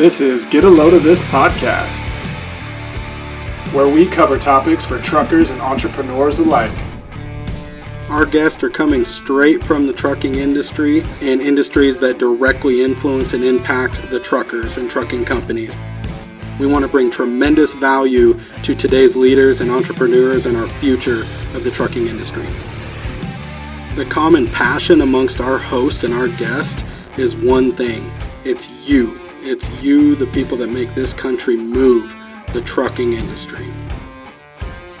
This is Get a Load of This podcast, where we cover topics for truckers and entrepreneurs alike. Our guests are coming straight from the trucking industry and industries that directly influence and impact the truckers and trucking companies. We want to bring tremendous value to today's leaders and entrepreneurs and our future of the trucking industry. The common passion amongst our host and our guest is one thing it's you. It's you, the people that make this country move, the trucking industry.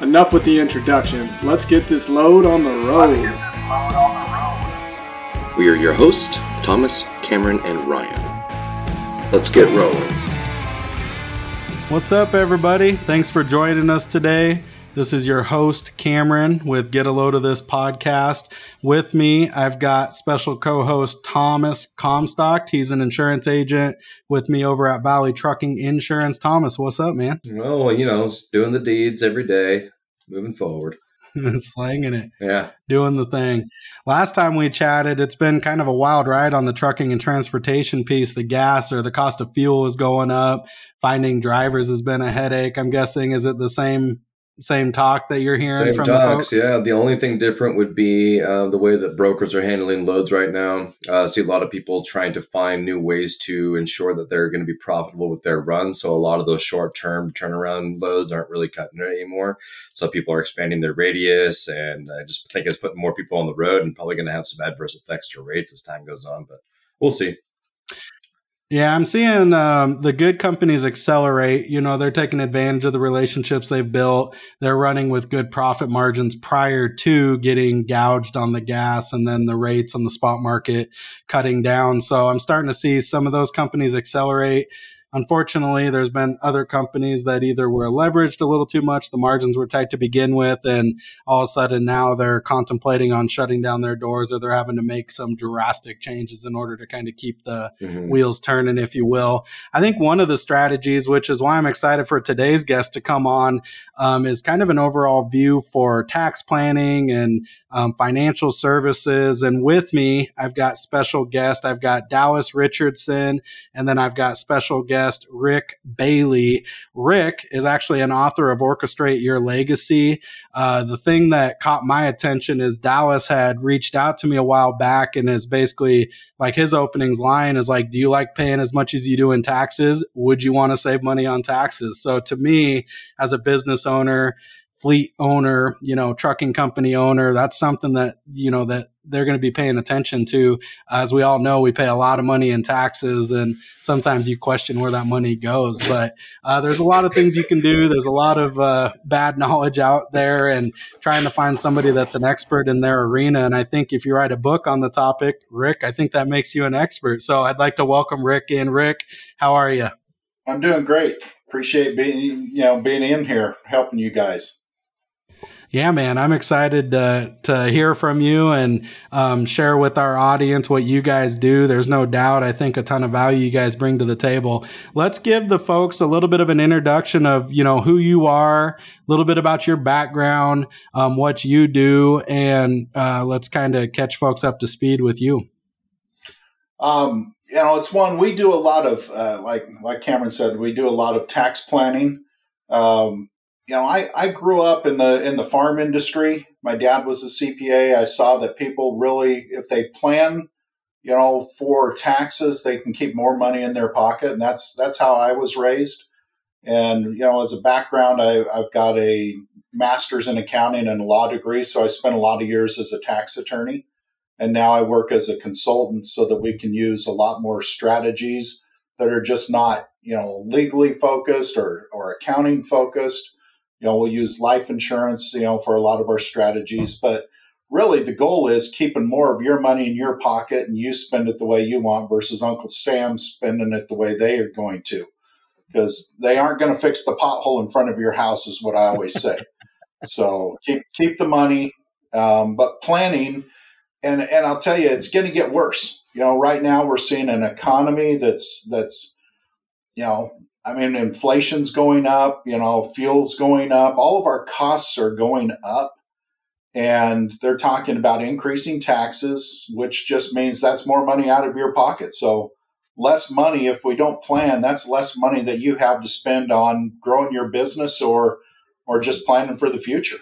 Enough with the introductions. Let's get this load on the road. We are your hosts, Thomas, Cameron, and Ryan. Let's get rolling. What's up, everybody? Thanks for joining us today. This is your host, Cameron, with Get a Load of This podcast. With me, I've got special co host Thomas Comstock. He's an insurance agent with me over at Valley Trucking Insurance. Thomas, what's up, man? Well, you know, doing the deeds every day, moving forward. Slanging it. Yeah. Doing the thing. Last time we chatted, it's been kind of a wild ride on the trucking and transportation piece. The gas or the cost of fuel is going up. Finding drivers has been a headache. I'm guessing, is it the same same talk that you're hearing Same from talks, the folks? yeah. The only thing different would be uh, the way that brokers are handling loads right now. Uh, I see a lot of people trying to find new ways to ensure that they're going to be profitable with their runs. So a lot of those short-term turnaround loads aren't really cutting it anymore. So people are expanding their radius, and I just think it's putting more people on the road and probably going to have some adverse effects to rates as time goes on. But we'll see. Yeah, I'm seeing um, the good companies accelerate. You know, they're taking advantage of the relationships they've built. They're running with good profit margins prior to getting gouged on the gas and then the rates on the spot market cutting down. So I'm starting to see some of those companies accelerate. Unfortunately, there's been other companies that either were leveraged a little too much, the margins were tight to begin with, and all of a sudden now they're contemplating on shutting down their doors or they're having to make some drastic changes in order to kind of keep the Mhm. wheels turning, if you will. I think one of the strategies, which is why I'm excited for today's guest to come on, um, is kind of an overall view for tax planning and um, financial services. And with me, I've got special guest. I've got Dallas Richardson, and then I've got special guest Rick Bailey. Rick is actually an author of Orchestrate Your Legacy. Uh, the thing that caught my attention is Dallas had reached out to me a while back and is basically like his openings line is like, Do you like paying as much as you do in taxes? Would you want to save money on taxes? So to me, as a business owner, fleet owner, you know, trucking company owner, that's something that, you know, that they're going to be paying attention to. As we all know, we pay a lot of money in taxes and sometimes you question where that money goes. But uh, there's a lot of things you can do. There's a lot of uh, bad knowledge out there and trying to find somebody that's an expert in their arena. And I think if you write a book on the topic, Rick, I think that makes you an expert. So I'd like to welcome Rick in. Rick, how are you? I'm doing great. Appreciate being you know being in here helping you guys. Yeah, man, I'm excited to, to hear from you and um, share with our audience what you guys do. There's no doubt, I think, a ton of value you guys bring to the table. Let's give the folks a little bit of an introduction of you know who you are, a little bit about your background, um, what you do, and uh, let's kind of catch folks up to speed with you. Um, you know, it's one we do a lot of uh, like like Cameron said, we do a lot of tax planning. Um, you know, I, I grew up in the in the farm industry. My dad was a CPA. I saw that people really, if they plan, you know, for taxes, they can keep more money in their pocket, and that's that's how I was raised. And you know, as a background, I, I've got a master's in accounting and a law degree, so I spent a lot of years as a tax attorney, and now I work as a consultant so that we can use a lot more strategies that are just not you know legally focused or or accounting focused you know we'll use life insurance you know for a lot of our strategies but really the goal is keeping more of your money in your pocket and you spend it the way you want versus uncle sam spending it the way they are going to. Because they aren't going to fix the pothole in front of your house is what i always say. So keep keep the money um, but planning and and i'll tell you it's going to get worse. You know right now we're seeing an economy that's that's you know I mean, inflation's going up, you know, fuel's going up, all of our costs are going up. And they're talking about increasing taxes, which just means that's more money out of your pocket. So less money if we don't plan. That's less money that you have to spend on growing your business or or just planning for the future.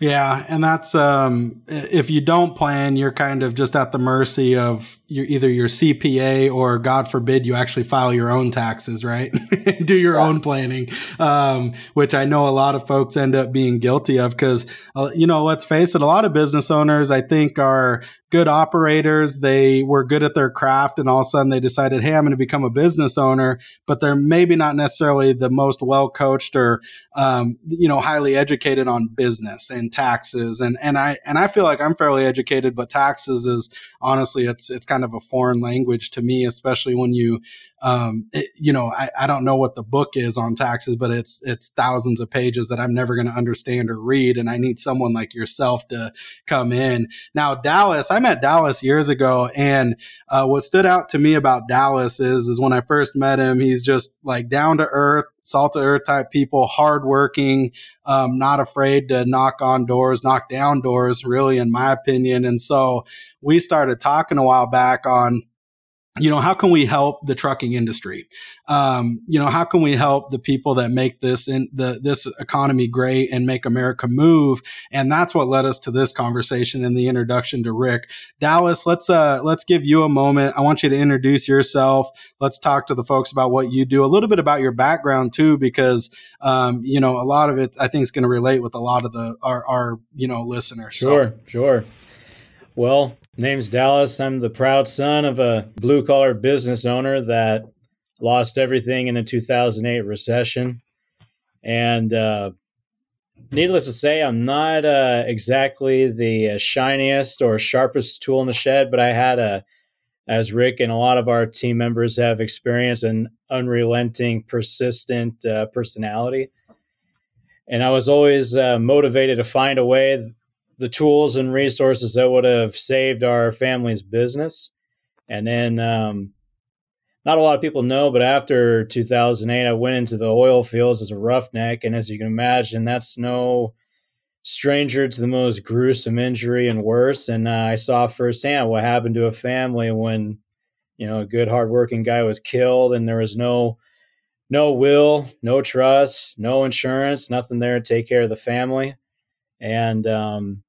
Yeah, and that's um, if you don't plan, you're kind of just at the mercy of your, either your CPA or, God forbid, you actually file your own taxes, right? Do your yeah. own planning, um, which I know a lot of folks end up being guilty of because, uh, you know, let's face it, a lot of business owners, I think, are good operators. They were good at their craft, and all of a sudden they decided, hey, I'm going to become a business owner. But they're maybe not necessarily the most well coached or um, you know highly educated on business and taxes. And and I and I feel like I'm fairly educated, but taxes is honestly it's it's kind of a foreign language to me, especially when you um, it, you know, I, I don't know what the book is on taxes, but it's it's thousands of pages that I'm never going to understand or read, and I need someone like yourself to come in. Now, Dallas, I met Dallas years ago, and uh, what stood out to me about Dallas is is when I first met him, he's just like down to earth, salt to earth type people, hardworking, um, not afraid to knock on doors, knock down doors, really, in my opinion. And so we started talking a while back on you know how can we help the trucking industry? Um, you know how can we help the people that make this in the this economy great and make america move? And that's what led us to this conversation in the introduction to rick. Dallas let's uh let's give you a moment. I want you to introduce yourself. Let's talk to the folks about what you do a little bit about your background too because um, you know a lot of it i think is going to relate with a lot of the our, our you know listeners. Sure so. sure. Well Name's Dallas. I'm the proud son of a blue collar business owner that lost everything in the 2008 recession. And uh, needless to say, I'm not uh, exactly the uh, shiniest or sharpest tool in the shed, but I had a, as Rick and a lot of our team members have experienced, an unrelenting, persistent uh, personality. And I was always uh, motivated to find a way the tools and resources that would have saved our family's business. And then, um, not a lot of people know, but after 2008, I went into the oil fields as a roughneck. And as you can imagine, that's no stranger to the most gruesome injury and worse. And uh, I saw firsthand what happened to a family when, you know, a good, hardworking guy was killed and there was no, no will, no trust, no insurance, nothing there to take care of the family. And um,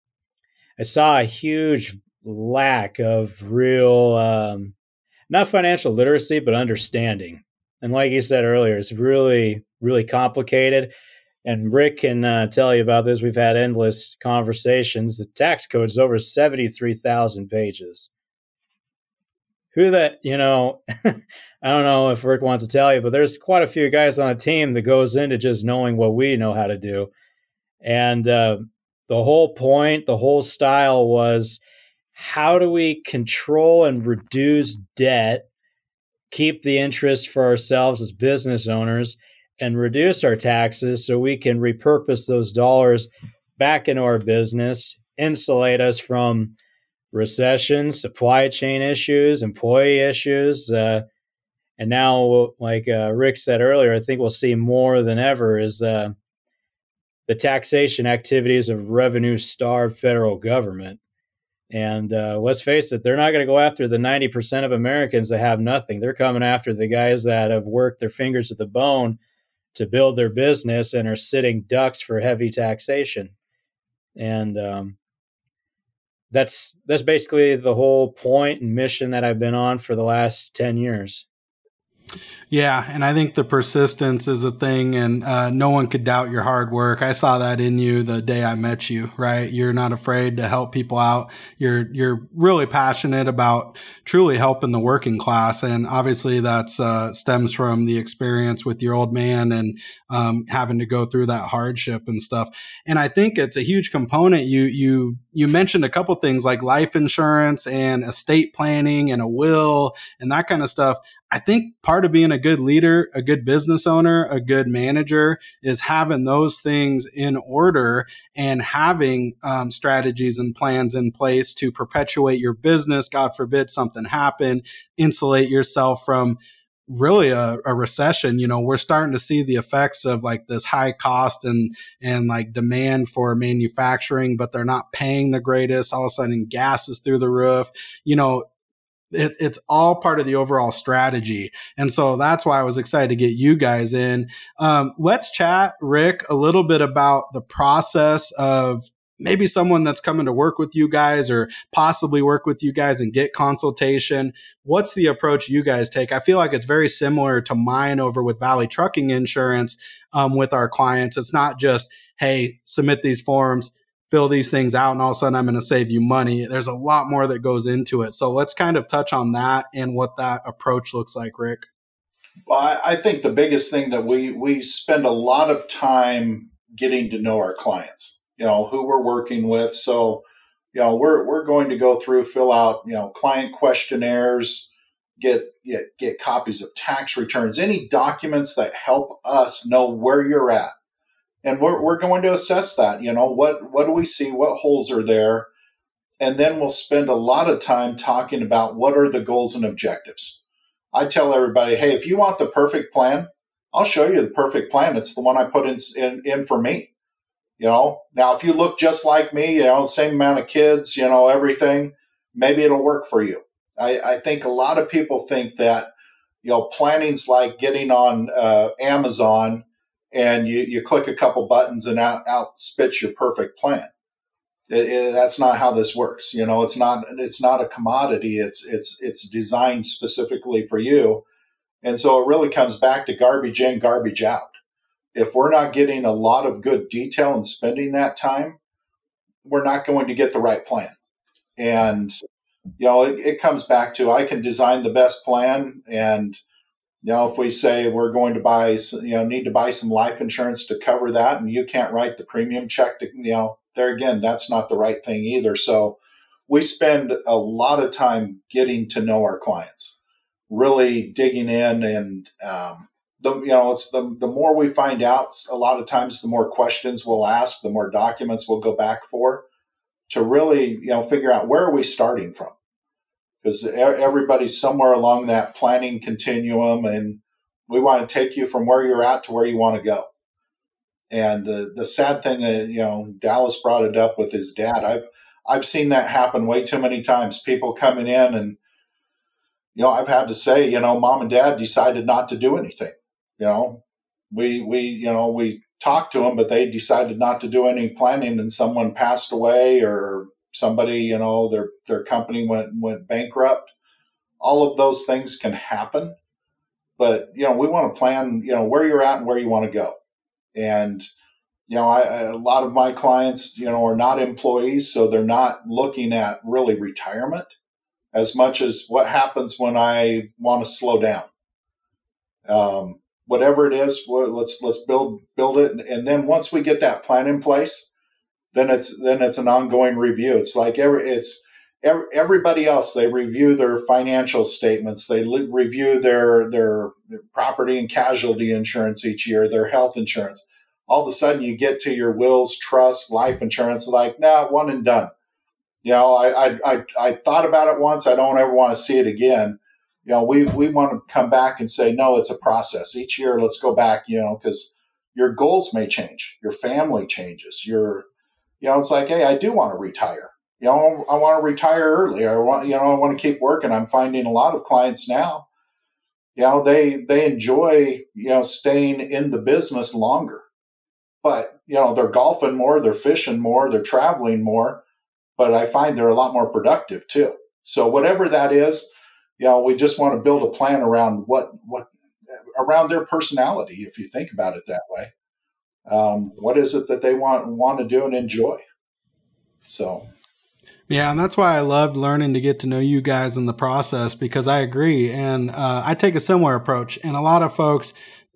I saw a huge lack of real, um, not financial literacy, but understanding. And like you said earlier, it's really, really complicated. And Rick can uh, tell you about this. We've had endless conversations. The tax code is over 73,000 pages. Who that, you know, I don't know if Rick wants to tell you, but there's quite a few guys on a team that goes into just knowing what we know how to do. And uh, the whole point, the whole style was how do we control and reduce debt, keep the interest for ourselves as business owners, and reduce our taxes so we can repurpose those dollars back into our business, insulate us from recession, supply chain issues, employee issues. Uh, and now, like uh, Rick said earlier, I think we'll see more than ever is uh, the taxation activities of revenue starved federal government. And uh, let's face it, they're not going to go after the 90% of Americans that have nothing. They're coming after the guys that have worked their fingers to the bone to build their business and are sitting ducks for heavy taxation. And um, that's that's basically the whole point and mission that I've been on for the last 10 years. Yeah, and I think the persistence is a thing, and uh, no one could doubt your hard work. I saw that in you the day I met you. Right, you're not afraid to help people out. You're you're really passionate about truly helping the working class, and obviously that's uh, stems from the experience with your old man and um, having to go through that hardship and stuff. And I think it's a huge component. You you you mentioned a couple things like life insurance and estate planning and a will and that kind of stuff. I think part of being a good leader, a good business owner, a good manager is having those things in order and having um, strategies and plans in place to perpetuate your business. God forbid something happen, insulate yourself from really a, a, recession you know we're starting to see the effects of like this high cost and and like demand for manufacturing but they're not paying the greatest all of a sudden gas is through the roof you know it, it's all part of the overall strategy. And so that's why I was excited to get you guys in. Um, let's chat, Rick, a little bit about the process of maybe someone that's coming to work with you guys or possibly work with you guys and get consultation. What's the approach you guys take? I feel like it's very similar to mine over with Valley Trucking Insurance um, with our clients. It's not just, hey, submit these forms fill these things out and all of a sudden I'm going to save you money. There's a lot more that goes into it. So let's kind of touch on that and what that approach looks like, Rick. Well, I, think the biggest thing that we we spend a lot of time getting to know our clients, you know, who we're working with. So, you know, we're we're going to go through, fill out, you know, client questionnaires, get get get copies of tax returns, any documents that help us know where you're at and we're, we're going to assess that you know what what do we see? What holes are there? And then we'll spend a lot of time talking about what are the goals and objectives. I tell everybody hey if you want the perfect plan i'll show you the perfect plan. It's the one i put in, in, in for me. You know now if you look just like me you know same amount of kids you know everything maybe it'll work for you. I, I think a lot of people think that you know planning's like getting on uh, amazon and you, you click a couple buttons and out, out spits your perfect plan. It, it, that's not how this works. You know, it's not it's not a commodity. It's it's it's designed specifically for you, and so it really comes back to garbage in, garbage out. If we're not getting a lot of good detail and spending that time, we're not going to get the right plan. And you know, it, it comes back to I can design the best plan and you know, if we say we're going to buy, you know, need to buy some life insurance to cover that, and you can't write the premium check to, you know, there again, that's not the right thing either. So we spend a lot of time getting to know our clients, really digging in, and um, the you know, it's the the more we find out, a lot of times the more questions we'll ask, the more documents we'll go back for to really, you know, figure out where are we starting from because everybody's somewhere along that planning continuum and we want to take you from where you're at to where you want to go. And the the sad thing that you know Dallas brought it up with his dad. I've I've seen that happen way too many times people coming in and you know I've had to say you know mom and dad decided not to do anything you know? We we you know we talked to them but they decided not to do any planning and someone passed away or somebody, you know, their their company went went bankrupt. All of those things can happen, but you know, we want to plan, you know, where you're at and where you want to go. And you know, I, a lot of my clients, you know, are not employees, so they're not looking at really retirement as much as what happens when I want to slow down. Um, whatever it is, let's let's build build it, and then once we get that plan in place, then it's then it's an ongoing review. It's like every it's every, everybody else. They review their financial statements. They li- review their their property and casualty insurance each year, their health insurance. All of a sudden, you get to your wills, trust, life insurance. Like, nah, one and done. You know, I I I, I thought about it once. I don't ever want to see it again. You know, we we want to come back and say, no, it's a process. Each year, let's go back. You know, because your goals may change, your family changes, your you know, it's like, hey, I do want to retire. You know, I want to retire early. I want, you know, I want to keep working. I'm finding a lot of clients now, you know, they they enjoy, you know, staying in the business longer. But, you know, they're golfing more, they're fishing more, they're traveling more, but I find they're a lot more productive too. So whatever that is, you know, we just want to build a plan around what what around their personality if you think about it that way um, what is it that they want want to do and enjoy. So, yeah, and that's why I loved learning to get to know you guys in the process because I agree, and uh, I take a similar approach. And a lot of folks,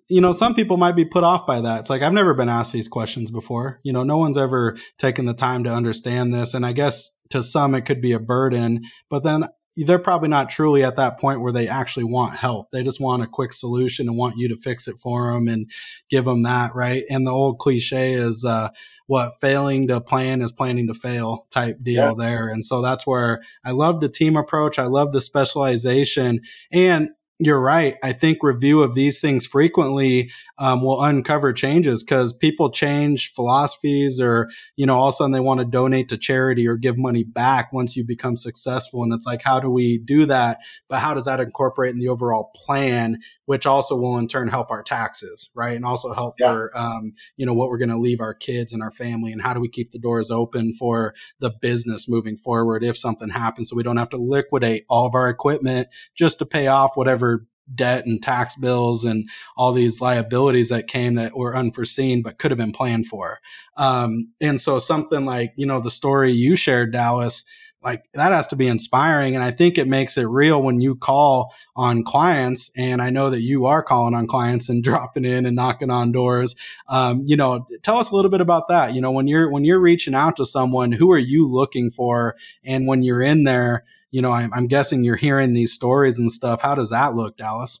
you know, some people might be put off by that. It's like I've never been asked these questions before. You know, no one's ever taken the time to understand this, and I guess to some it could be a burden. But then they're probably not truly at that point where they actually want help. They just want a quick solution and want you to fix it for them and give them that, right? And the old cliche is uh, what failing to plan is planning to fail type deal yeah. there. And so that's where I love the team approach. I love the specialization. And you're right. I think review of these things frequently um, will uncover changes because people change philosophies or, you know, all of a sudden they want to donate to charity or give money back once you become successful. And it's like, how do we do that? But how does that incorporate in the overall plan, which also will in turn help our taxes, right? And also help yeah. for, um, you know, what we're going to leave our kids and our family and how do we keep the doors open for the business moving forward if something happens so we don't have to liquidate all of our equipment just to pay off whatever debt and tax bills and all these liabilities that came that were unforeseen but could have been planned for. Um, and so something like, you know, the story you shared, Dallas, like that has to be inspiring. And I think it makes it real when you call on clients. And I know that you are calling on clients and dropping in and knocking on doors. Um, you know, tell us a little bit about that. You know, when you're, when you're reaching out to someone, who are you looking for? And when you're in there, you know, I'm, I'm guessing you're hearing these stories and stuff. How does that look, Dallas?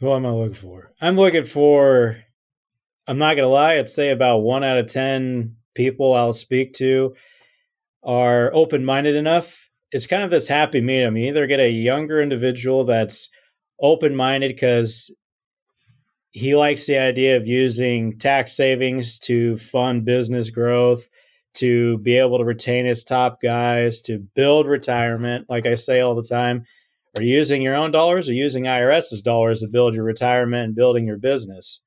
Who am I looking for? I'm looking for, I'm not going to lie, I'd say about one out of 10 people I'll speak to are open minded enough. It's kind of this happy medium. You either get a younger individual that's open minded because he likes the idea of using tax savings to fund business growth to be able to retain his top guys, to build retirement. Like I say all the time, are you using your own dollars or using IRS's dollars to build your retirement and building your business?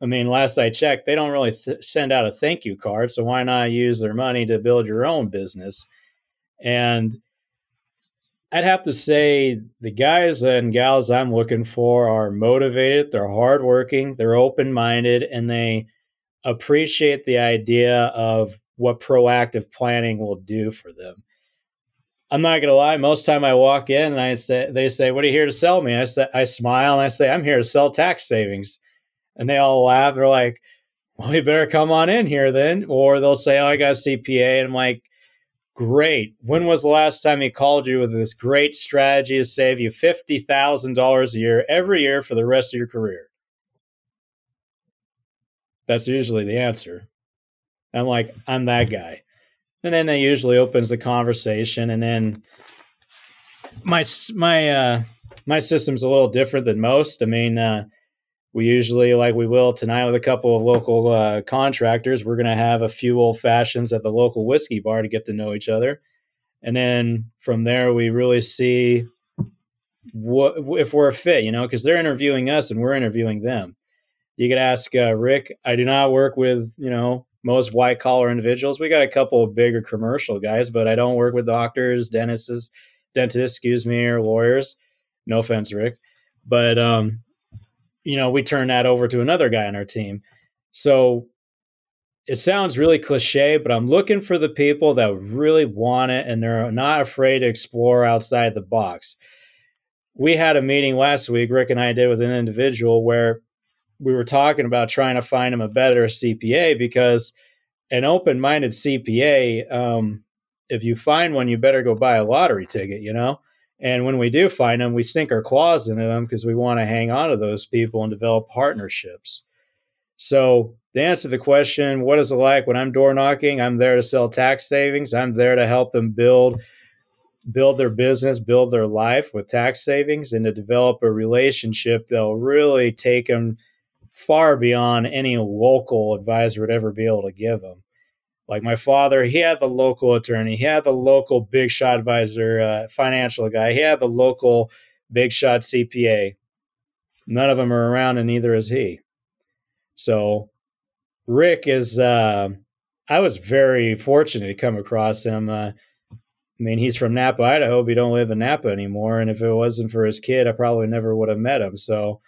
I mean, last I checked, they don't really th- send out a thank you card. So why not use their money to build your own business? And I'd have to say the guys and gals I'm looking for are motivated, they're hardworking, they're open minded, and they appreciate the idea of what proactive planning will do for them. I'm not gonna lie. Most time I walk in and I say, they say, "What are you here to sell me?" I say, I smile and I say, "I'm here to sell tax savings," and they all laugh. They're like, "Well, you better come on in here then," or they'll say, "Oh, I got a CPA," and I'm like, "Great. When was the last time he called you with this great strategy to save you fifty thousand dollars a year every year for the rest of your career?" That's usually the answer. I'm like, I'm that guy. And then that usually opens the conversation. And then my my uh, my system's a little different than most. I mean, uh, we usually, like we will tonight with a couple of local uh, contractors, we're going to have a few old fashions at the local whiskey bar to get to know each other. And then from there, we really see what if we're a fit, you know, because they're interviewing us and we're interviewing them. You could ask uh, Rick. I do not work with you know most white collar individuals. We got a couple of bigger commercial guys, but I don't work with doctors, dentists, dentists, excuse me, or lawyers. No offense, Rick, but um, you know we turn that over to another guy on our team. So it sounds really cliche, but I'm looking for the people that really want it and they're not afraid to explore outside the box. We had a meeting last week, Rick and I did with an individual where we were talking about trying to find him a better CPA because an open minded CPA, um, if you find one, you better go buy a lottery ticket, you know? And when we do find them, we sink our claws into them because we want to hang on to those people and develop partnerships. So, to answer the question, what is it like when I'm door knocking? I'm there to sell tax savings. I'm there to help them build build their business, build their life with tax savings, and to develop a relationship that'll really take them far beyond any local advisor would ever be able to give them. Like my father, he had the local attorney, he had the local big shot advisor, uh, financial guy, he had the local big shot CPA. None of them are around, and neither is he. So, Rick is. Uh, I was very fortunate to come across him. Uh, I mean, he's from Nampa, Idaho, but he don't live in Nampa anymore. And if it wasn't for his kid, I probably never would have met him. So,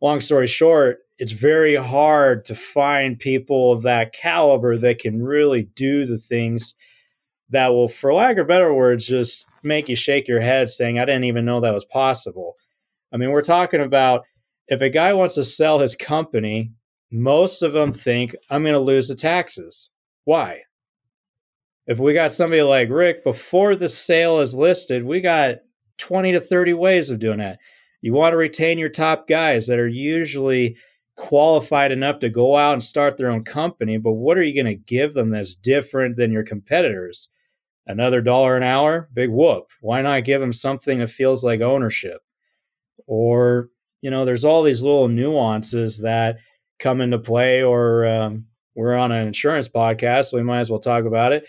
long story short, it's very hard to find people of that caliber that can really do the things that will, for lack of better words, just make you shake your head saying, I didn't even know that was possible. I mean, we're talking about if a guy wants to sell his company, most of them think, I'm going to lose the taxes. Why? If we got somebody like Rick, before the sale is listed, we got 20 to 30 ways of doing that. You want to retain your top guys that are usually qualified enough to go out and start their own company, but what are you going to give them that's different than your competitors? Another dollar an hour? Big whoop. Why not give them something that feels like ownership? or you know there's all these little nuances that come into play or um, we're on an insurance podcast so we might as well talk about it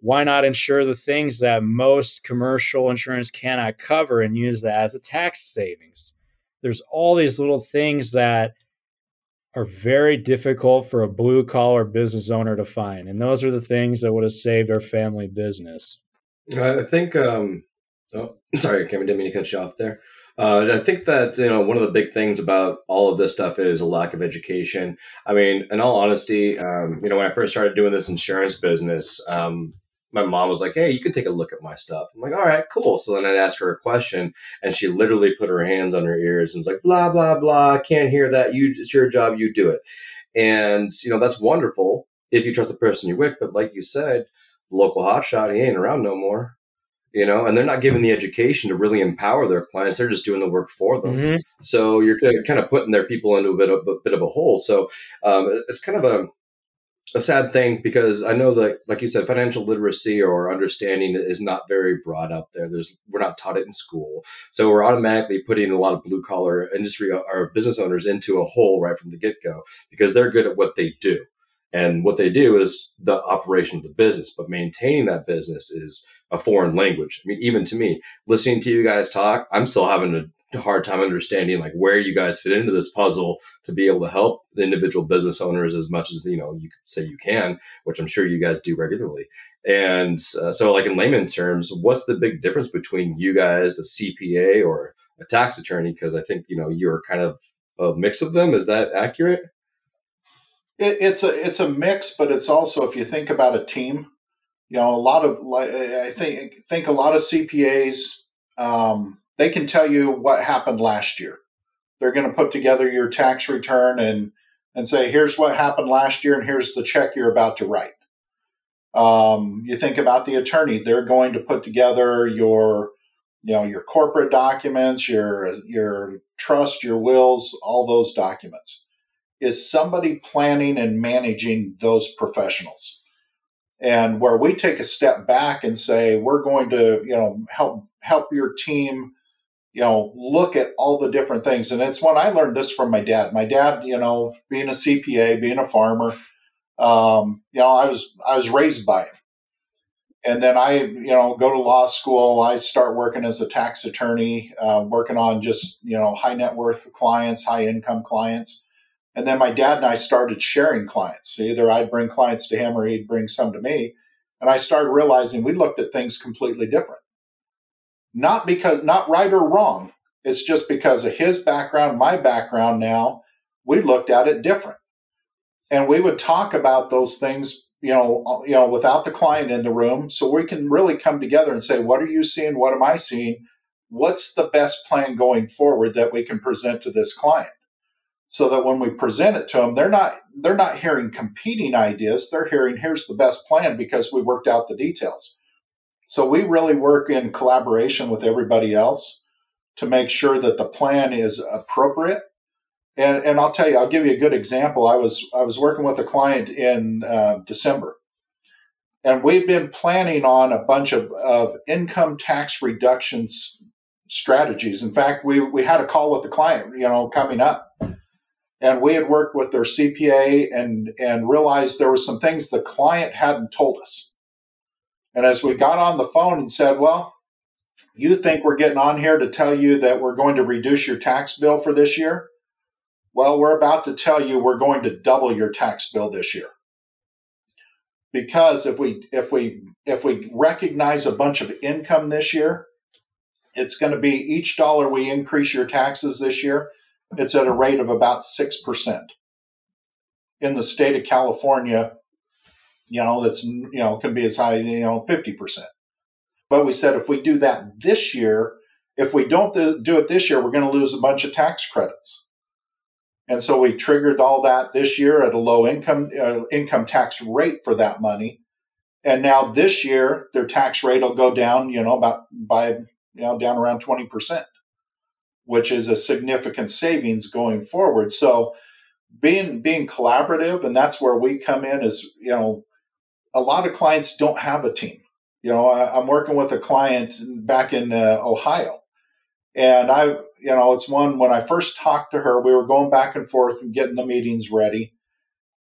why not insure the things that most commercial insurance cannot cover and use that as a tax savings there's all these little things that are very difficult for a blue collar business owner to find. And those are the things that would have saved our family business. I think um oh sorry Cameron, didn't mean to cut you off there. Uh, I think that you know one of the big things about all of this stuff is a lack of education. I mean, in all honesty, um, you know, when I first started doing this insurance business, um, my mom was like, "Hey, you can take a look at my stuff." I'm like, "All right, cool." So then I'd ask her a question, and she literally put her hands on her ears and was like, "Blah blah blah, can't hear that. You, it's your job. You do it." And you know that's wonderful if you trust the person you're with. But like you said, local hotshot, he ain't around no more you know, and they're not given the education to really empower their clients. They're just doing the work for them. Mm-hmm. So you're kind of putting their people into a bit of a bit of a hole. So um, it's kind of a a sad thing because I know that, like you said, financial literacy or understanding is not very broad out there. There's we're not taught it in school, so we're automatically putting a lot of blue collar industry uh, or business owners into a hole right from the get go because they're good at what they do, and what they do is the operation of the business. But maintaining that business is a foreign language. I mean, even to me, listening to you guys talk, I'm still having a hard time understanding like where you guys fit into this puzzle to be able to help the individual business owners as much as you know you say you can, which I'm sure you guys do regularly. And uh, so, like in layman terms, what's the big difference between you guys, a CPA or a tax attorney? Because I think you know you're kind of a mix of them. Is that accurate? It, it's a it's a mix, but it's also if you think about a team, you know, a lot of I think think a lot of CPAs um, they can tell you what happened last year. They're going to put together your tax return and and say, here's what happened last year, and here's the check you're about to write. Um, you think about the attorney; they're going to put together your you know your corporate documents, your your trust, your wills, all those documents. Is somebody planning and managing those professionals? and where we take a step back and say we're going to you know help help your team you know look at all the different things and it's when i learned this from my dad my dad you know being a cpa being a farmer um, you know i was i was raised by him and then i you know go to law school i start working as a tax attorney uh, working on just you know high net worth clients high income clients and then my dad and I started sharing clients. Either I'd bring clients to him or he'd bring some to me. And I started realizing we looked at things completely different. Not because, not right or wrong. It's just because of his background, my background now, we looked at it different. And we would talk about those things, you know, uh, you know, without the client in the room. So we can really come together and say, what are you seeing? What am I seeing? What's the best plan going forward that we can present to this client? so that when we present it to them they're not they're not hearing competing ideas they're hearing here's the best plan because we worked out the details so we really work in collaboration with everybody else to make sure that the plan is appropriate. And and i'll tell you i'll give you a good example. I was i was working with a client in uh, december. And we've been planning on a bunch of, of income tax reductions strategies. In fact we we had a call with the client you know coming up. And we had worked with their CPA and and realized there were some things the client hadn't told us. And as we got on the phone and said, "Well, you think we're getting on here to tell you that we're going to reduce your tax bill for this year?" Well, we're about to tell you we're going to double your tax bill this year. Because if we if we if we recognize a bunch of income this year, it's going to be each dollar we increase your taxes this year, it's at a rate of about 6%. In the state of California, you know, that's, you know, can be as high as, you know, 50%. But we said if we do that this year, if we don't do it this year, we're going to lose a bunch of tax credits. And so we triggered all that this year at a low income uh, income tax rate for that money. And now this year, their tax rate will go down, you know, about by, you know, down around 20% which is a significant savings going forward. So being being collaborative, and that's where we come in is, you know, a lot of clients don't have a team. You know, I, am working with a client back in uh, Ohio, And I, you know, it's one when I first talked to her, we were going back and forth and getting the meetings ready.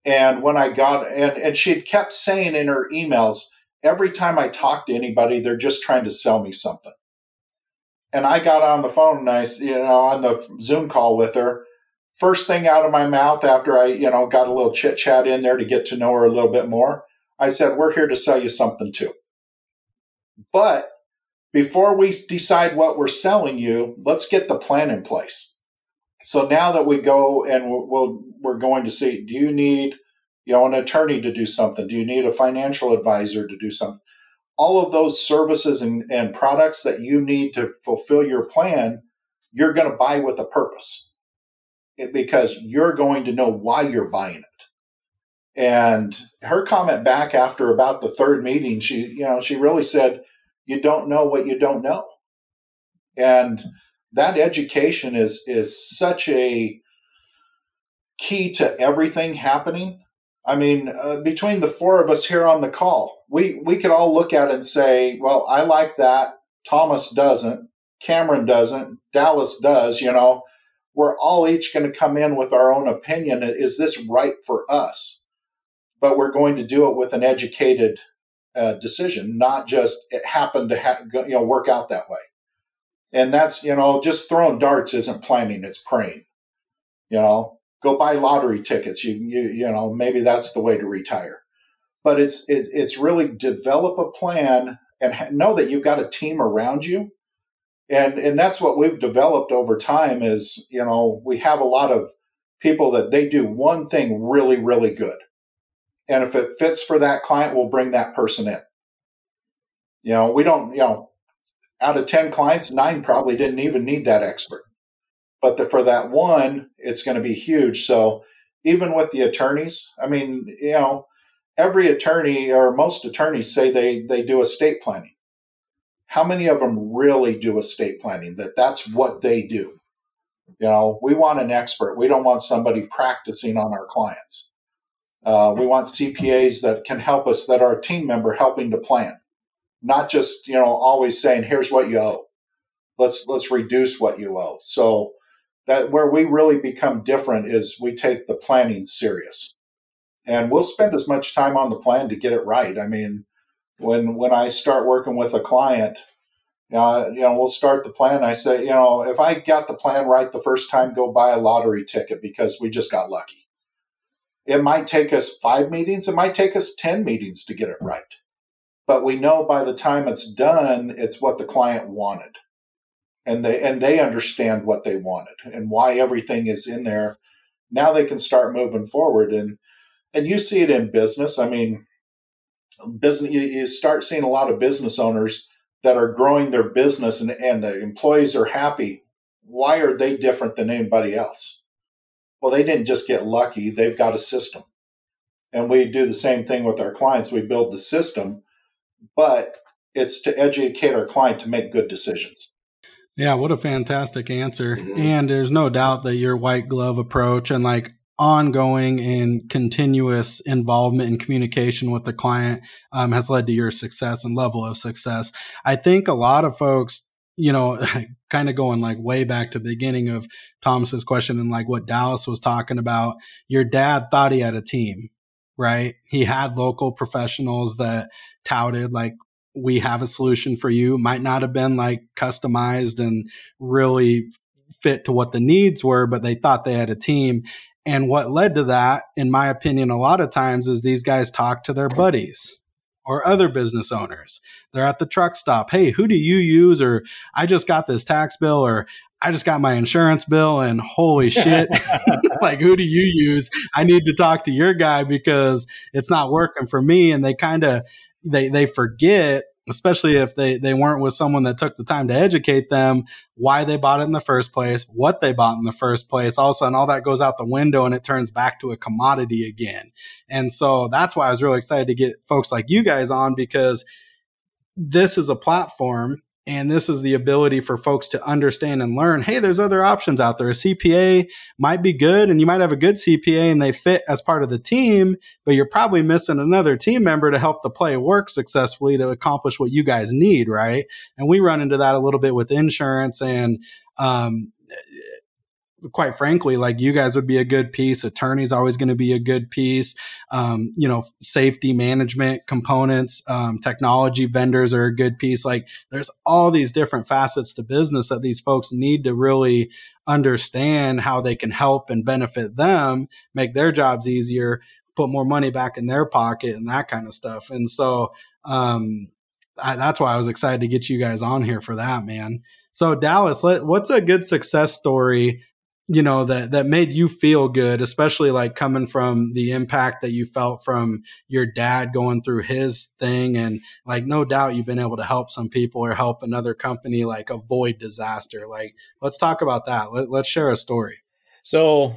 And when I got, and, and she had kept saying in her emails, every time I talk to anybody, they're just trying to sell me something. And I got on the phone and I, you know, on the Zoom call with her. First thing out of my mouth after I, you know, got a little chit chat in there to get to know her a little bit more, I said, We're here to sell you something too. But before we decide what we're selling you, let's get the plan in place. So now that we go and we'll, we're going to see, do you need, you know, an attorney to do something? Do you need a financial advisor to do something? All of those services and, and products that you need to fulfill your plan, you're going to buy with a purpose it, because you're going to know why you're buying it. And her comment back after about the third meeting, she, you know, she really said, you don't know what you don't know. And that education is is such a key to everything happening. I mean, uh, between the four of us here on the call, we we could all look at it and say, "Well, I like that. Thomas doesn't. Cameron doesn't. Dallas does." You know, we're all each going to come in with our own opinion. Is this right for us? But we're going to do it with an educated uh, decision, not just it happened to ha- you know work out that way. And that's you know just throwing darts isn't planning; it's praying. You know, go buy lottery tickets. You you you know maybe that's the way to retire. But it's it's, really develop a plan and ha- know that you've got a team around you. And and that's what we've developed over time. Is you know we have a lot of people that they do one thing really really good and if it fits for that client, we'll bring that person in. You know, we don't, you know, out of 10 clients, nine probably didn't even need that expert. But the, for that one, it's going to be huge. So even with the attorneys, I mean, you know, every attorney or most attorneys say they, they do estate planning. How many of them really do estate planning? That that's what they do. You know, we want an expert. We don't want somebody practicing on our clients. Uh, we want CPAs that can help us, that are a team member helping to plan, not just you know always saying, "Here's what you owe." Let's let's reduce what you owe. So that where we really become different is we take the planning serious, and we'll spend as much time on the plan to get it right. I mean, when when I start working with a client, uh, you know, we'll start the plan. I say, you know, if I got the plan right the first time, go buy a lottery ticket because we just got lucky. It might take us five meetings, it might take us 10 meetings to get it right. But we know by the time it's done, it's what the client wanted. And they and they understand what they wanted and why everything is in there. Now they can start moving forward. And and you see it in business. I mean, business you, you start seeing a lot of business owners that are growing their business and, and the employees are happy. Why are they different than anybody else? Well, they didn't just get lucky, they've got a system. And we do the same thing with our clients. We build the system, but it's to educate our client to make good decisions. Yeah, what a fantastic answer. Mm-hmm. And there's no doubt that your white glove approach and like ongoing and continuous involvement and communication with the client um, has led to your success and level of success. I think a lot of folks you know, kind of going like way back to the beginning of Thomas's question and like what Dallas was talking about, your dad thought he had a team, right? He had local professionals that touted like we have a solution for you. Might not have been like customized and really fit to what the needs were, but they thought they had a team. And what led to that, in my opinion, a lot of times is these guys talk to their buddies or other business owners. They're at the truck stop. Hey, who do you use? Or I just got this tax bill, or I just got my insurance bill, and holy shit, like who do you use? I need to talk to your guy because it's not working for me. And they kind of they they forget especially if they they weren't with someone that took the time to educate them why they bought it in the first place, what they bought in the first place. All of a sudden, all that goes out the window and it turns back to a commodity again. And so that's why I was really excited to get folks like you guys on because this is a platform and this is the ability for folks to understand and learn hey, there's other options out there. A CPA might be good, and you might have a good CPA and they fit as part of the team, but you're probably missing another team member to help the play work successfully to accomplish what you guys need, right? And we run into that a little bit with insurance. And um, quite frankly, like you guys would be a good piece. Attorney's always going to be a good piece. Um, you know, safety management components, um, technology vendors are a good piece. Like there's all these different facets to business that these folks need to really understand how they can help and benefit them, make their jobs easier, put more money back in their pocket and that kind of stuff. And so, um, I, that's why I was excited to get you guys on here for that, man. So Dallas, let, what's a good success story you know that that made you feel good especially like coming from the impact that you felt from your dad going through his thing and like no doubt you've been able to help some people or help another company like avoid disaster. Like let's talk about that. Let, let's share a story. So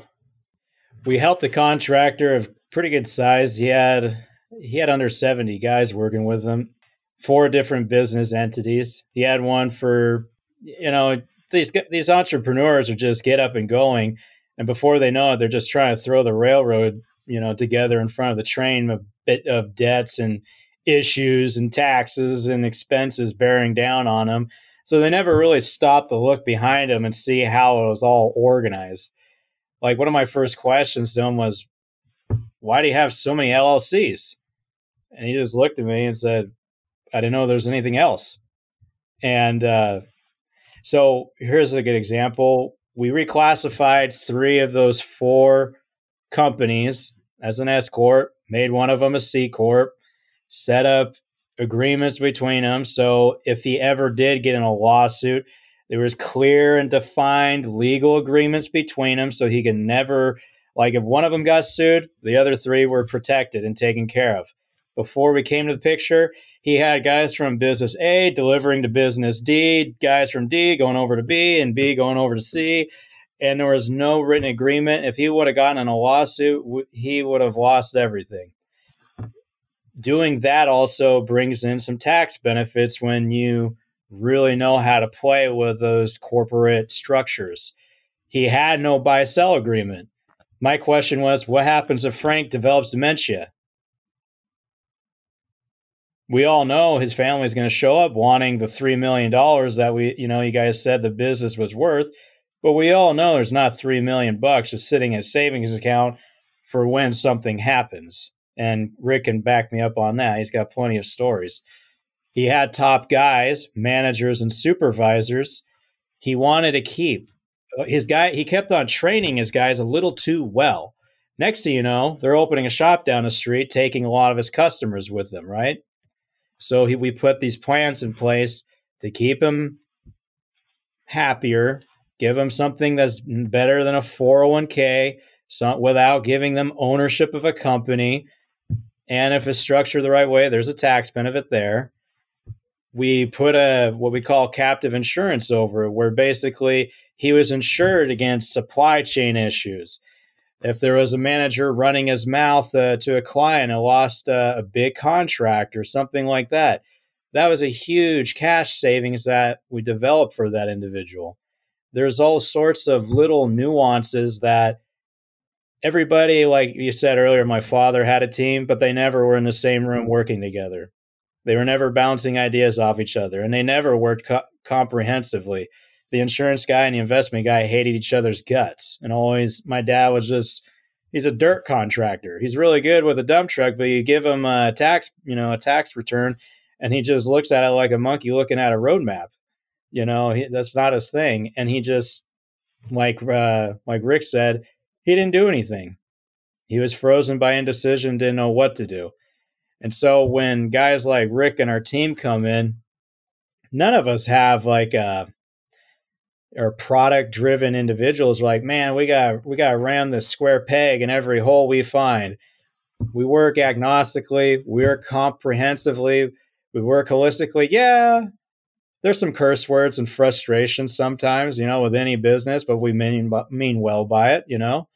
we helped a contractor of pretty good size. He had he had under 70 guys working with him. Four different business entities. He had one for you know these these entrepreneurs are just get up and going, and before they know it, they're just trying to throw the railroad, you know, together in front of the train of bit of debts and issues and taxes and expenses bearing down on them. So they never really stop to look behind them and see how it was all organized. Like one of my first questions to him was, "Why do you have so many LLCs?" And he just looked at me and said, "I didn't know there's anything else." And uh, so here's a good example. We reclassified three of those four companies as an S corp, made one of them a C corp, set up agreements between them. So if he ever did get in a lawsuit, there was clear and defined legal agreements between them, so he could never like if one of them got sued, the other three were protected and taken care of. Before we came to the picture, he had guys from business A delivering to business D, guys from D going over to B, and B going over to C. And there was no written agreement. If he would have gotten in a lawsuit, he would have lost everything. Doing that also brings in some tax benefits when you really know how to play with those corporate structures. He had no buy sell agreement. My question was what happens if Frank develops dementia? We all know his family is going to show up wanting the $3 million that we, you know, you guys said the business was worth. But we all know there's not 3 million bucks just sitting in a savings account for when something happens. And Rick can back me up on that. He's got plenty of stories. He had top guys, managers, and supervisors he wanted to keep. Uh, his guy, he kept on training his guys a little too well. Next thing you know, they're opening a shop down the street, taking a lot of his customers with them, right? So he, we put these plans in place to keep him happier, give him something that's better than a 401k so, without giving them ownership of a company. And if it's structured the right way, there's a tax benefit there. We put a what we call captive insurance over where basically he was insured against supply chain issues if there was a manager running his mouth uh, to a client and lost uh, a big contract or something like that, that was a huge cash savings that we developed for that individual. There's all sorts of little nuances that everybody, like you said earlier, my father had a team, but they never were in the same room working together. They were never bouncing ideas off each other, and they never worked co- comprehensively the insurance guy and the investment guy hated each other's guts. And always, my dad was just, he's a dirt contractor. He's really good with a dump truck, but you give him a tax, you know, a tax return, and he just looks at it like a monkey looking at a roadmap. You know, he, that's not his thing. And he just, like, uh, like Rick said, he didn't do anything. He was frozen by indecision, didn't know what to do. And so when guys like Rick and our team come in, none of us have like a or product driven individuals are like, man, we got we got to ram this square peg in every hole we find. We work agnostically, we work comprehensively, we work holistically. Yeah, there's some curse words and frustration sometimes, you know, with any business, but we mean mean well by it, you know.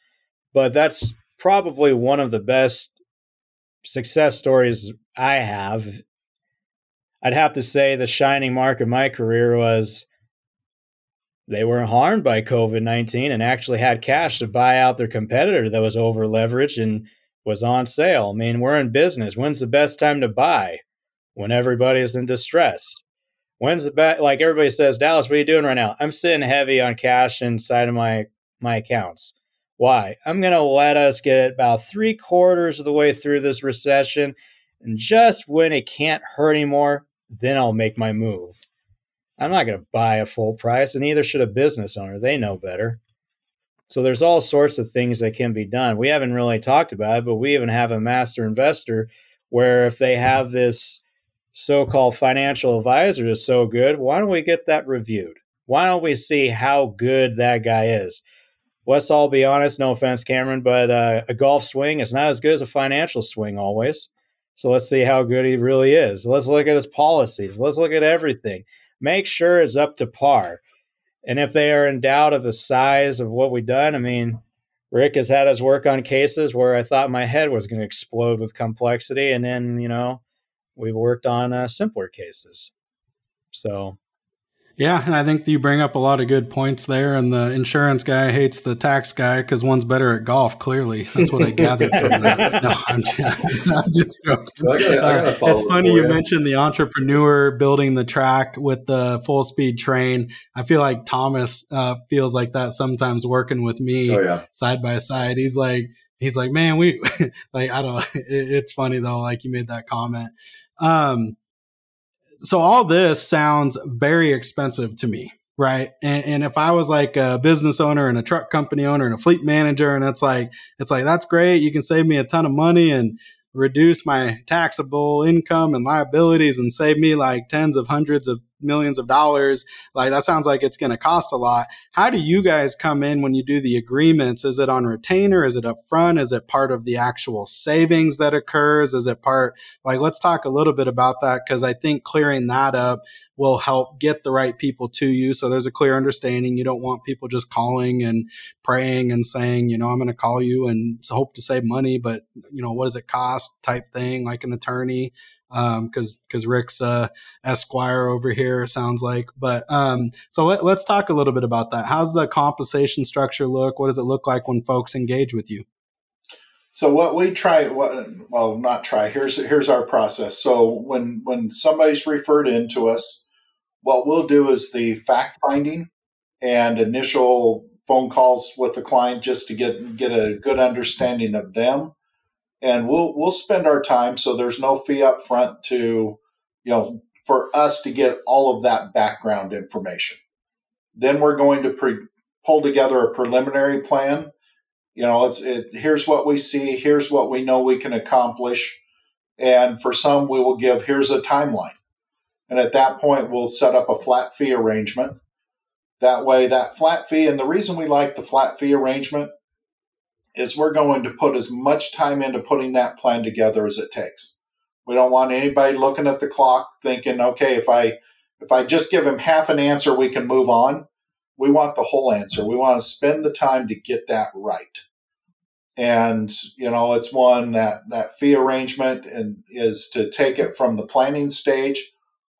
But that's probably one of the best success stories I have. I'd have to say the shining mark of my career was they were harmed by COVID 19 and actually had cash to buy out their competitor that was over leveraged and was on sale. I mean, we're in business. When's the best time to buy? When everybody is in distress. When's the best? Like everybody says, Dallas, what are you doing right now? I'm sitting heavy on cash inside of my my accounts. Why? I'm going to let us get about three quarters of the way through this recession. And just when it can't hurt anymore, then I'll make my move. I'm not going to buy a full price, and neither should a business owner. They know better. So there's all sorts of things that can be done. We haven't really talked about it, but we even have a master investor where if they have this so-called financial advisor is so good, why don't we get that reviewed? Why don't we see how good that guy is? let's all be honest. No offense, Cameron, but uh, a golf swing is not as good as a financial swing always. So let's see how good he really is. Let's look at his policies. Let's look at everything. Make sure it's up to par. And if they are in doubt of the size of what we've done, I mean, Rick has had us work on cases where I thought my head was going to explode with complexity, and then you know we've worked on uh, simpler cases. So yeah, and I think you bring up a lot of good points there. And the insurance guy hates the tax guy because one's better at golf. Clearly, that's what I gathered from that. No, I'm just, I'm just joking. I gotta, I gotta uh, it's funny you, you mentioned the entrepreneur building the track with the full speed train. I feel like Thomas uh, feels like that sometimes working with me oh, yeah. side by side. He's like, he's like, man, we like I don't. It, it's funny though. Like you made that comment. Um, so all this sounds very expensive to me right? And, and, if i was like a business owner and a truck company owner and a fleet manager and it's like it's like that's great you can save me a ton of money and reduce my taxable income and liabilities and save me like tens of hundreds of millions of dollars like that sounds like it's going to cost a lot how do you guys come in when you do the agreements is it on retainer is it up front is it part of the actual savings that occurs is it part like let's talk a little bit about that because i think clearing that up will help get the right people to you. So there's a clear understanding. You don't want people just calling and praying and saying, you know, I'm going to call you and hope to save money, but you know, what does it cost type thing, like an attorney. Um, cause, cause Rick's, uh, Esquire over here sounds like, but, um, so let, let's talk a little bit about that. How's the compensation structure look? What does it look like when folks engage with you? So what we try, what well, not try. Here's here's our process. So when when somebody's referred in to us, what we'll do is the fact finding and initial phone calls with the client just to get get a good understanding of them and we'll we'll spend our time so there's no fee up front to you know for us to get all of that background information. Then we're going to pre- pull together a preliminary plan. You know it's it, here's what we see here's what we know we can accomplish and for some we will give here's a timeline. And at that point, we'll set up a flat fee arrangement. That way, that flat fee, and the reason we like the flat fee arrangement is we're going to put as much time into putting that plan together as it takes. We don't want anybody looking at the clock thinking, okay, if I if I just give him half an answer, we can move on. We want the whole answer. We want to spend the time to get that right. And you know, it's one that that fee arrangement and is to take it from the planning stage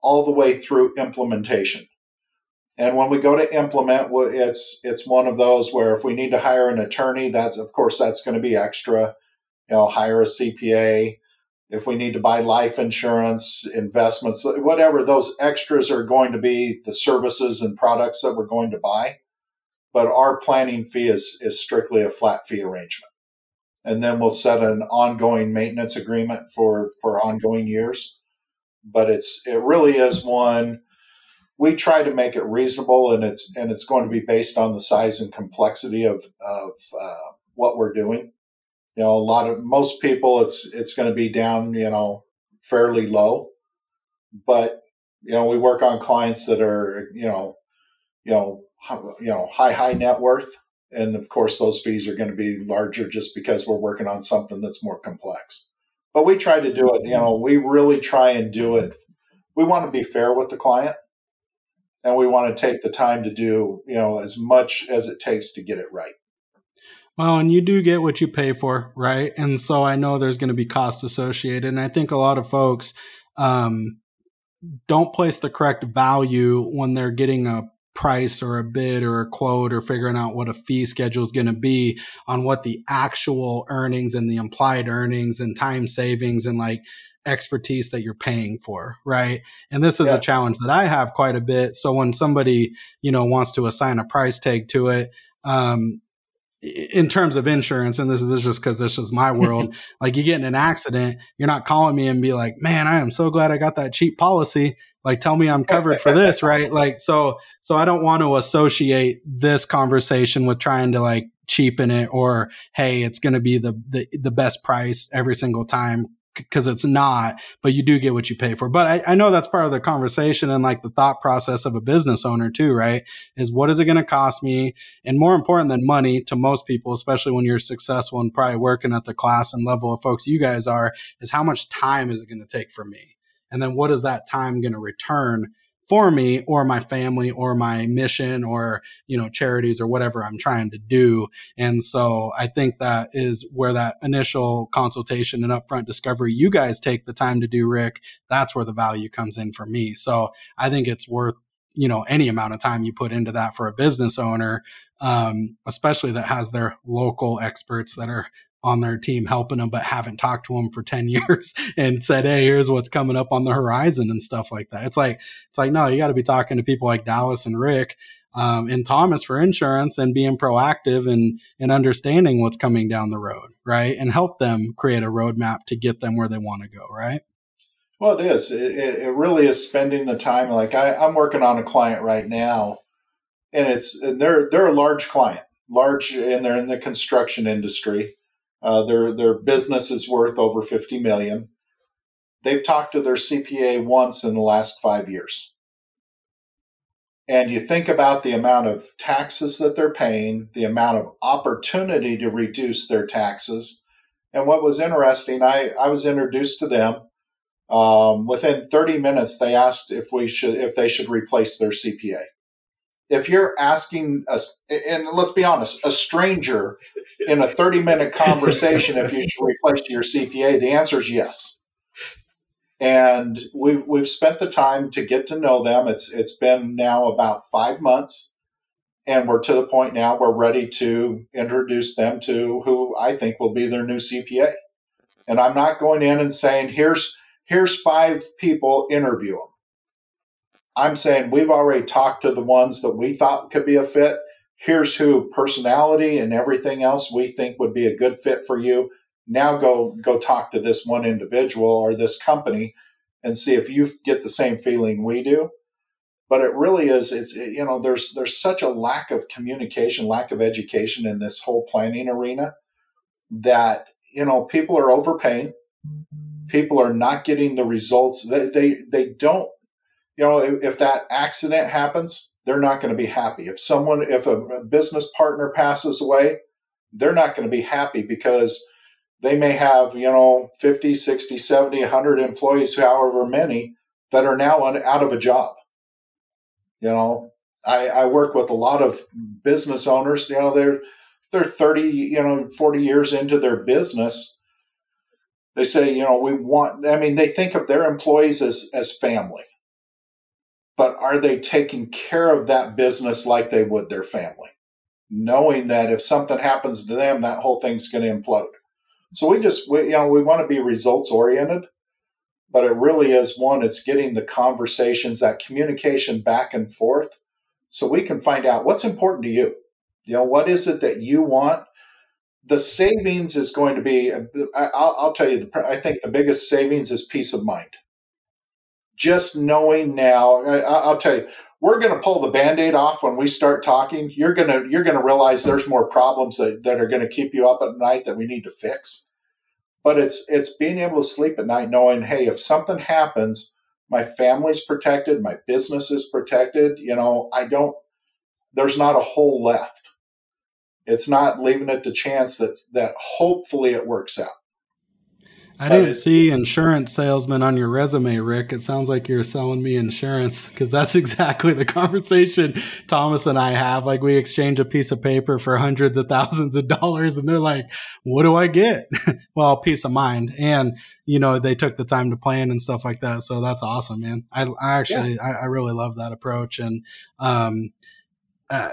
all the way through implementation. And when we go to implement, it's it's one of those where if we need to hire an attorney, that's of course that's going to be extra. You know, hire a CPA. If we need to buy life insurance, investments, whatever those extras are going to be, the services and products that we're going to buy. But our planning fee is is strictly a flat fee arrangement, and then we'll set an ongoing maintenance agreement for for ongoing years but it's it really is one we try to make it reasonable and it's and it's going to be based on the size and complexity of of uh, what we're doing you know a lot of most people it's it's going to be down you know fairly low but you know we work on clients that are you know you know you know high high net worth and of course those fees are going to be larger just because we're working on something that's more complex but we try to do it. You know, we really try and do it. We want to be fair with the client, and we want to take the time to do you know as much as it takes to get it right. Well, and you do get what you pay for, right? And so I know there's going to be cost associated, and I think a lot of folks um, don't place the correct value when they're getting a price or a bid or a quote or figuring out what a fee schedule is going to be on what the actual earnings and the implied earnings and time savings and like expertise that you're paying for, right? And this is Yeah. a challenge that I have quite a bit. So when somebody, you know, wants to assign a price tag to it, um, in terms of insurance, and this is, this is just because this is my world, like you get in an accident, you're not calling me and be like, man, I am so glad I got that cheap policy. Like, tell me I'm covered for this, right? Like, so, so I don't want to associate this conversation with trying to like cheapen it or, hey, it's going to be the, the, the best price every single time because it's not, but you do get what you pay for. But I, I know that's part of the conversation and like the thought process of a business owner too, right? Is what is it going to cost me? And more important than money to most people, especially when you're successful and probably working at the class and level of folks you guys are, is how much time is it going to take for me? And then what is that time going to return for me or my family or my mission or, you know, charities or whatever I'm trying to do. And so I think that is where that initial consultation and upfront discovery you guys take the time to do, Rick. That's where the value comes in for me. So I think it's worth, you know, any amount of time you put into that for a business owner, um, especially that has their local experts that are on their team helping them, but haven't talked to them for 10 years and said, Hey, here's what's coming up on the horizon and stuff like that. It's like, it's like, no, you got to be talking to people like Dallas and Rick um, and Thomas for insurance and being proactive and, and understanding what's coming down the road, right? And help them create a roadmap to get them where they want to go, right? Well, it is. It, it really is spending the time. Like I, I'm working on a client right now, and it's and they're they're a large client, large, and they're in the construction industry. Uh, their their business is worth over fifty million. They've talked to their CPA once in the last five years. And you think about the amount of taxes that they're paying, the amount of opportunity to reduce their taxes. And what was interesting, I, I was introduced to them um, within 30 minutes, they asked if we should if they should replace their CPA. If you're asking us, and let's be honest, a stranger in a 30 minute conversation if you should replace your CPA, the answer is yes. And we've we've spent the time to get to know them. It's it's been now about five months, and we're to the point now we're ready to introduce them to who I think will be their new CPA. And I'm not going in and saying here's here's five people, interview them. I'm saying we've already talked to the ones that we thought could be a fit. Here's who personality and everything else we think would be a good fit for you. Now go go talk to this one individual or this company and see if you get the same feeling we do. But it really is it's you know there's there's such a lack of communication, lack of education in this whole planning arena that you know people are overpaying people are not getting the results they they, they don't you know if, if that accident happens they're not going to be happy. If someone if a, business partner passes away they're not going to be happy because they may have you know 50 60 70 100 employees however many that are now on, out of a job. You know I, I work with a lot of business owners you know they're they're 30 you know 40 years into their business. They say, you know, we want, I mean, they think of their employees as, as family, but are they taking care of that business like they would their family? Knowing that if something happens to them, that whole thing's going to implode. So we just, we, you know, we want to be results oriented, but it really is one, it's getting the conversations, that communication back and forth so we can find out what's important to you. You know, what is it that you want? the savings is going to be I'll, I'll, tell you i think the biggest savings is peace of mind just knowing now I, will tell you we're going to pull the band-aid off when we start talking. You're going to you're going to realize there's more problems that, that are going to keep you up at night that we need to fix. But it's it's being able to sleep at night knowing hey if something happens my family's protected my business is protected you know i don't there's not a hole left. It's not leaving it to chance that that hopefully it works out. I didn't see insurance salesman on your resume, Rick. It sounds like you're selling me insurance because that's exactly the conversation Thomas and I have. Like we exchange a piece of paper for hundreds of thousands of dollars and they're like, what do I get? well, peace of mind. And, you know, they took the time to plan and stuff like that. So that's awesome, man. I, I actually, yeah. I, I, really love that approach. And, um, uh,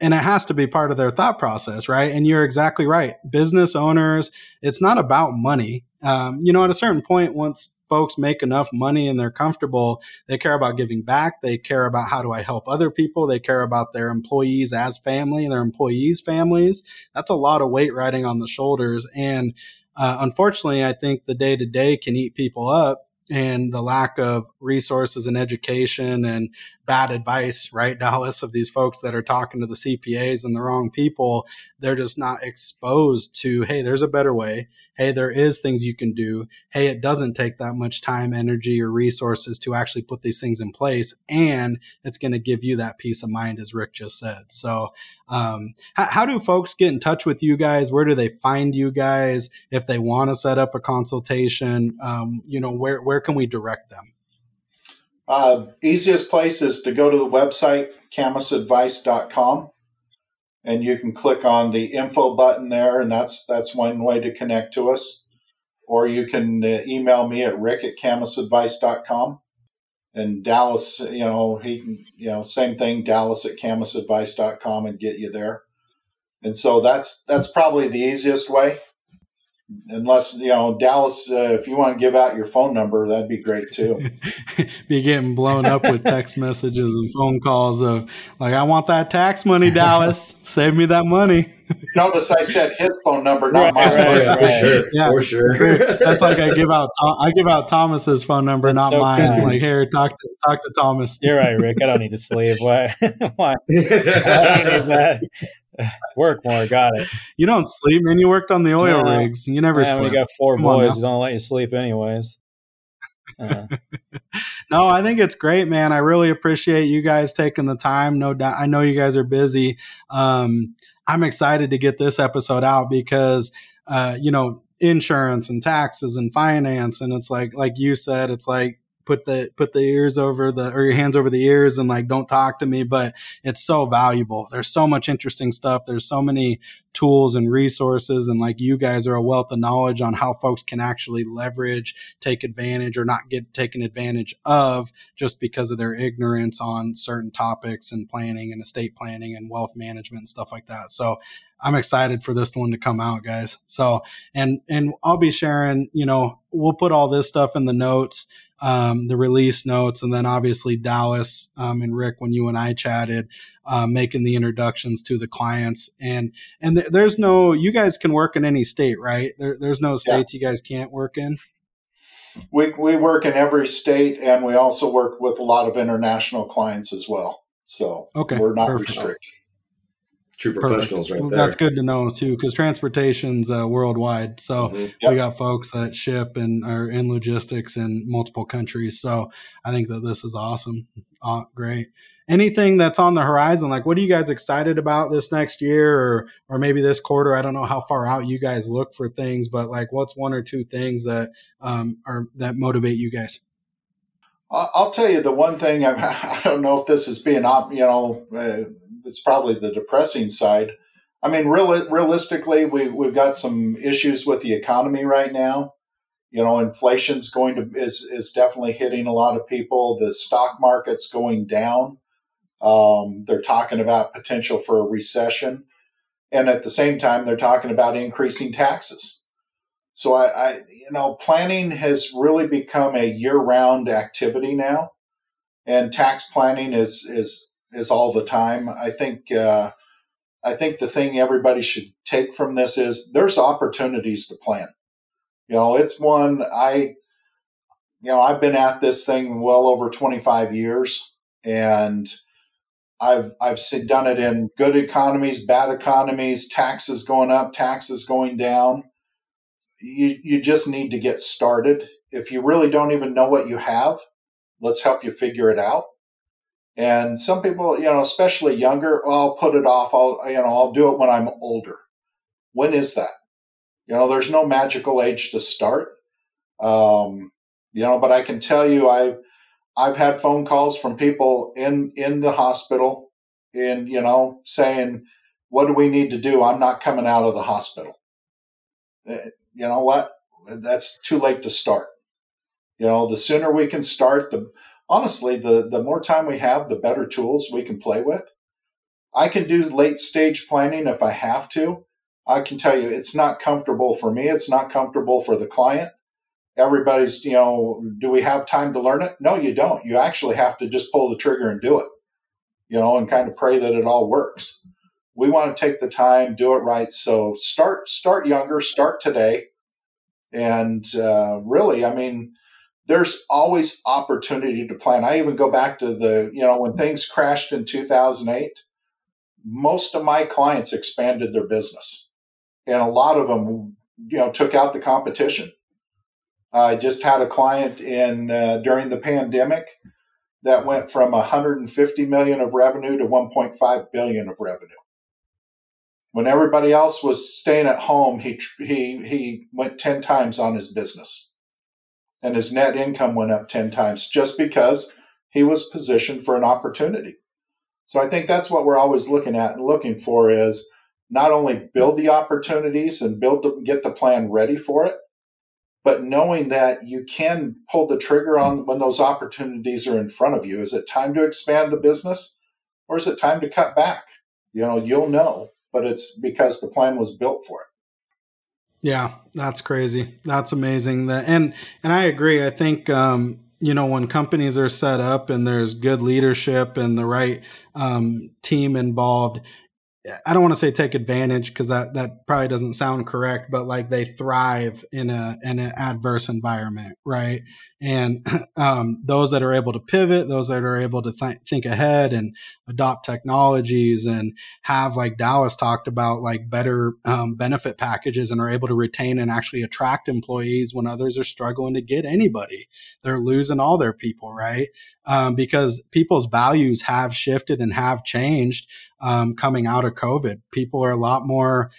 and it has to be part of their thought process, right? And you're exactly right. Business owners, it's not about money. Um, you know, at a certain point, once folks make enough money and they're comfortable, they care about giving back. They care about how do I help other people. They care about their employees as family their employees' families. That's a lot of weight riding on the shoulders. And uh, unfortunately, I think the day to day can eat people up and the lack of resources and education and bad advice, right, Dallas, of these folks that are talking to the CPAs and the wrong people, they're just not exposed to, hey, there's a better way. Hey, there is things you can do. Hey, it doesn't take that much time, energy, or resources to actually put these things in place. And it's going to give you that peace of mind, as Rick just said. So, um, how, how do folks get in touch with you guys? Where do they find you guys? If they want to set up a consultation, um, you know, where, where can we direct them? Uh, easiest place is to go to the website, camisadvice.com, and you can click on the info button there, and that's that's one way to connect to us. Or you can uh, email me at rick at camisadvice.com. And Dallas, you know, he, you know, same thing, Dallas at camisadvice.com and get you there. And so that's that's probably the easiest way unless you know Dallas, uh, if you want to give out your phone number, that'd be great too. be getting blown up with text messages and phone calls of like, "I want that tax money, Dallas. Save me that money." Notice I said his phone number, not mine. Right, right, for sure. Yeah, for sure. That's like I give out I give out Thomas's phone number, That's not so mine. Kind. Like here, talk to talk to Thomas. You're right, Rick. I don't need to sleep. Why? Why? I don't need that. work more. Got it. You don't sleep, man. You worked on the oil rigs. You never man, sleep. We got four Come boys. You don't let you sleep, anyways. Uh. no, I think it's great, man. I really appreciate you guys taking the time. No doubt. I know you guys are busy. Um, I'm excited to get this episode out because, uh, you know, insurance and taxes and finance. And it's like, like you said, it's like put the put the ears over the or your hands over the ears and like don't talk to me but it's so valuable. There's so much interesting stuff. There's so many tools and resources and like you guys are a wealth of knowledge on how folks can actually leverage take advantage or not get taken advantage of just because of their ignorance on certain topics and planning and estate planning and wealth management and stuff like that. So I'm excited for this one to come out, guys. So, and and I'll be sharing, you know, we'll put all this stuff in the notes um, the release notes, and then obviously Dallas um, and Rick when you and I chatted, uh, making the introductions to the clients. And and th- there's no, you guys can work in any state, right? There, there's no states yeah. you guys can't work in. We we work in every state, and we also work with a lot of international clients as well. So okay, we're not Perfect. restricted true professionals Perfect. right there. That's good to know too, because transportation's uh, worldwide. So mm-hmm. yep. we got folks that ship and are in logistics in multiple countries. So I think that this is awesome. Uh, great. Anything that's on the horizon, like what are you guys excited about this next year or or maybe this quarter? I don't know how far out you guys look for things, but like what's one or two things that um, are that motivate you guys? I'll tell you the one thing. I don't know if this is being, you know, uh, it's probably the depressing side. I mean, real, realistically, we, we've got some issues with the economy right now. You know, inflation's going to is is definitely hitting a lot of people. The stock market's going down. Um, they're talking about potential for a recession, and at the same time, they're talking about increasing taxes. So I, I you know, planning has really become a year-round activity now, and tax planning is is is all the time. I think uh, I think the thing everybody should take from this is there's opportunities to plan. You know, it's one I you know, I've been at this thing well over 25 years and I've I've done it in good economies, bad economies, taxes going up, taxes going down. You you just need to get started. If you really don't even know what you have, let's help you figure it out. And some people, you know, especially younger, well, I'll put it off. I'll, you know, I'll do it when I'm older. When is that? You know, there's no magical age to start. Um, you know, but I can tell you, I've, I've had phone calls from people in, in the hospital in, you know, saying, what do we need to do? I'm not coming out of the hospital. Eh, you know what? That's too late to start. You know, the sooner we can start, the, honestly, the, the more time we have, the better tools we can play with. I can do late stage planning if I have to. I can tell you it's not comfortable for me, it's not comfortable for the client. everybody's, you know, do we have time to learn it? No, you don't. You actually have to just pull the trigger and do it, you know, and kind of pray that it all works. We want to take the time, do it right. So start, start younger, start today. And uh, really, I mean, there's always opportunity to plan. I even go back to the, you know, when things crashed in 2008, most of my clients expanded their business. And a lot of them, you know, took out the competition I just had a client in uh, during the pandemic that went from 150 million of revenue to 1.5 billion of revenue. When everybody else was staying at home, he he he went 10 times on his business. And his net income went up 10 times just because he was positioned for an opportunity. So I think that's what we're always looking at and looking for is not only build the opportunities and build the, get the plan ready for it, but knowing that you can pull the trigger on when those opportunities are in front of you. Is it time to expand the business or is it time to cut back? You know, you'll know, but it's because the plan was built for it. Yeah, that's crazy. That's amazing. That and and I agree. I think um, you know when companies are set up and there's good leadership and the right um, team involved, I don't want to say take advantage because that that probably doesn't sound correct, but like they thrive in a in an adverse environment, right? And um, those that are able to pivot, those that are able to th- think ahead and adopt technologies and have like Dallas talked about like better um, benefit packages and are able to retain and actually attract employees when others are struggling to get anybody. They're losing all their people, right? Um, because people's values have shifted and have changed um, coming out of COVID. People are a lot more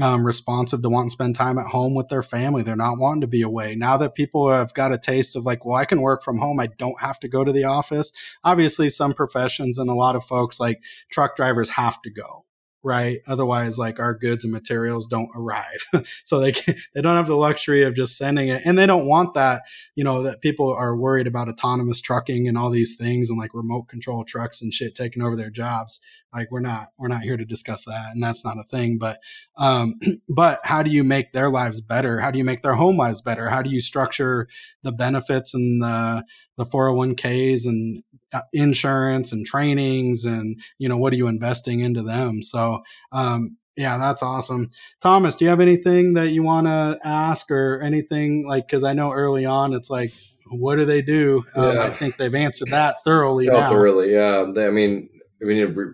um, responsive to want to spend time at home with their family. They're not wanting to be away. Now that people have got a taste of like, well, I can work from home. I don't have to go to the office. Obviously, some professions and a lot of folks like truck drivers have to go right? Otherwise, like our goods and materials don't arrive. so they can, they don't have the luxury of just sending it, and they don't want that. You know that people are worried about autonomous trucking and all these things, and like remote control trucks and shit taking over their jobs. Like we're not we're not here to discuss that, and that's not a thing. But um, but how do you make their lives better? How do you make their home lives better? How do you structure the benefits and the the 401ks and uh, insurance and trainings and you know what are you investing into them? So um, yeah that's awesome. Thomas do you have anything that you want to ask or anything like because i know early on it's like what do they do? Um, i think they've answered that thoroughly oh, thoroughly yeah. They, i mean we need a re-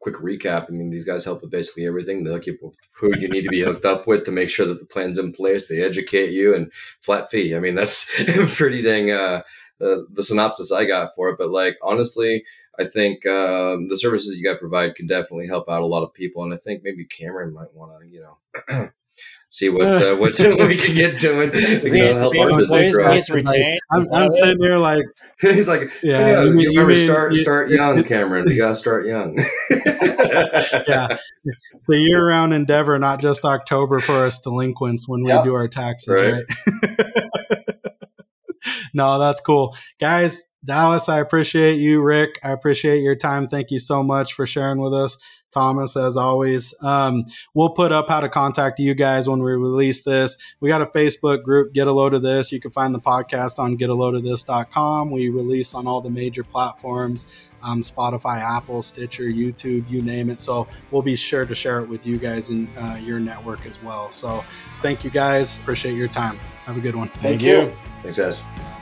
quick recap i mean these guys help with basically everything. They hook you with who you need to be hooked up with to make sure that the plan's in place. They educate you and flat fee. I mean that's pretty dang uh the, the synopsis I got for it. But like honestly, I think um, the services you guys provide can definitely help out a lot of people, and I think maybe Cameron might want to, you know. see what uh, what we can get doing. You know, help our business grow. I'm, I'm sitting there like he's like, yeah. yeah you, you remember mean, start you, start young, Cameron. You gotta start young. yeah, the year round endeavor, not just October for us delinquents when we yep. do our taxes, right? right? No, that's cool. Guys, Dallas, I appreciate you. Rick, I appreciate your time. Thank you so much for sharing with us. Thomas, as always. Um, we'll put up how to contact you guys when we release this. We got a Facebook group, Get a Load of This. You can find the podcast on getaloadofthis.com. We release on all the major platforms um, Spotify, Apple, Stitcher, YouTube, you name it. So we'll be sure to share it with you guys in uh, your network as well. So thank you guys. Appreciate your time. Have a good one. Thank, thank you. you. Thanks, guys.